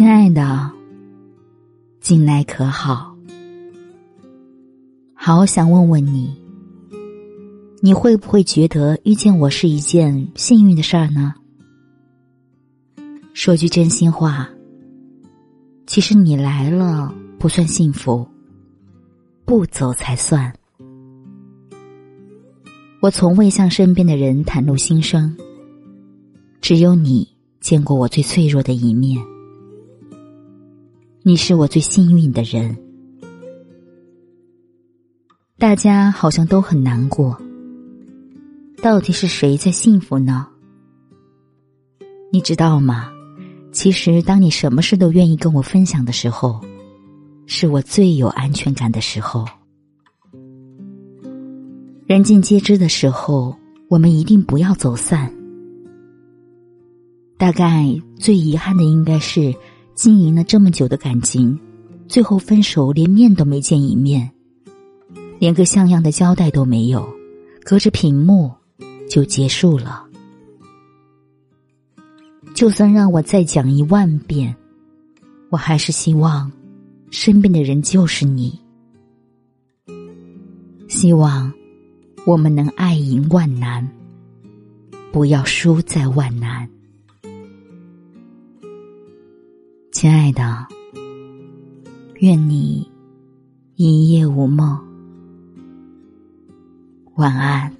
亲爱的，近来可好？好想问问你，你会不会觉得遇见我是一件幸运的事儿呢？说句真心话，其实你来了不算幸福，不走才算。我从未向身边的人袒露心声，只有你见过我最脆弱的一面。你是我最幸运的人。大家好像都很难过，到底是谁在幸福呢？你知道吗？其实，当你什么事都愿意跟我分享的时候，是我最有安全感的时候。人尽皆知的时候，我们一定不要走散。大概最遗憾的应该是。经营了这么久的感情，最后分手连面都没见一面，连个像样的交代都没有，隔着屏幕就结束了。就算让我再讲一万遍，我还是希望身边的人就是你。希望我们能爱赢万难，不要输在万难。亲爱的，愿你一夜无梦，晚安。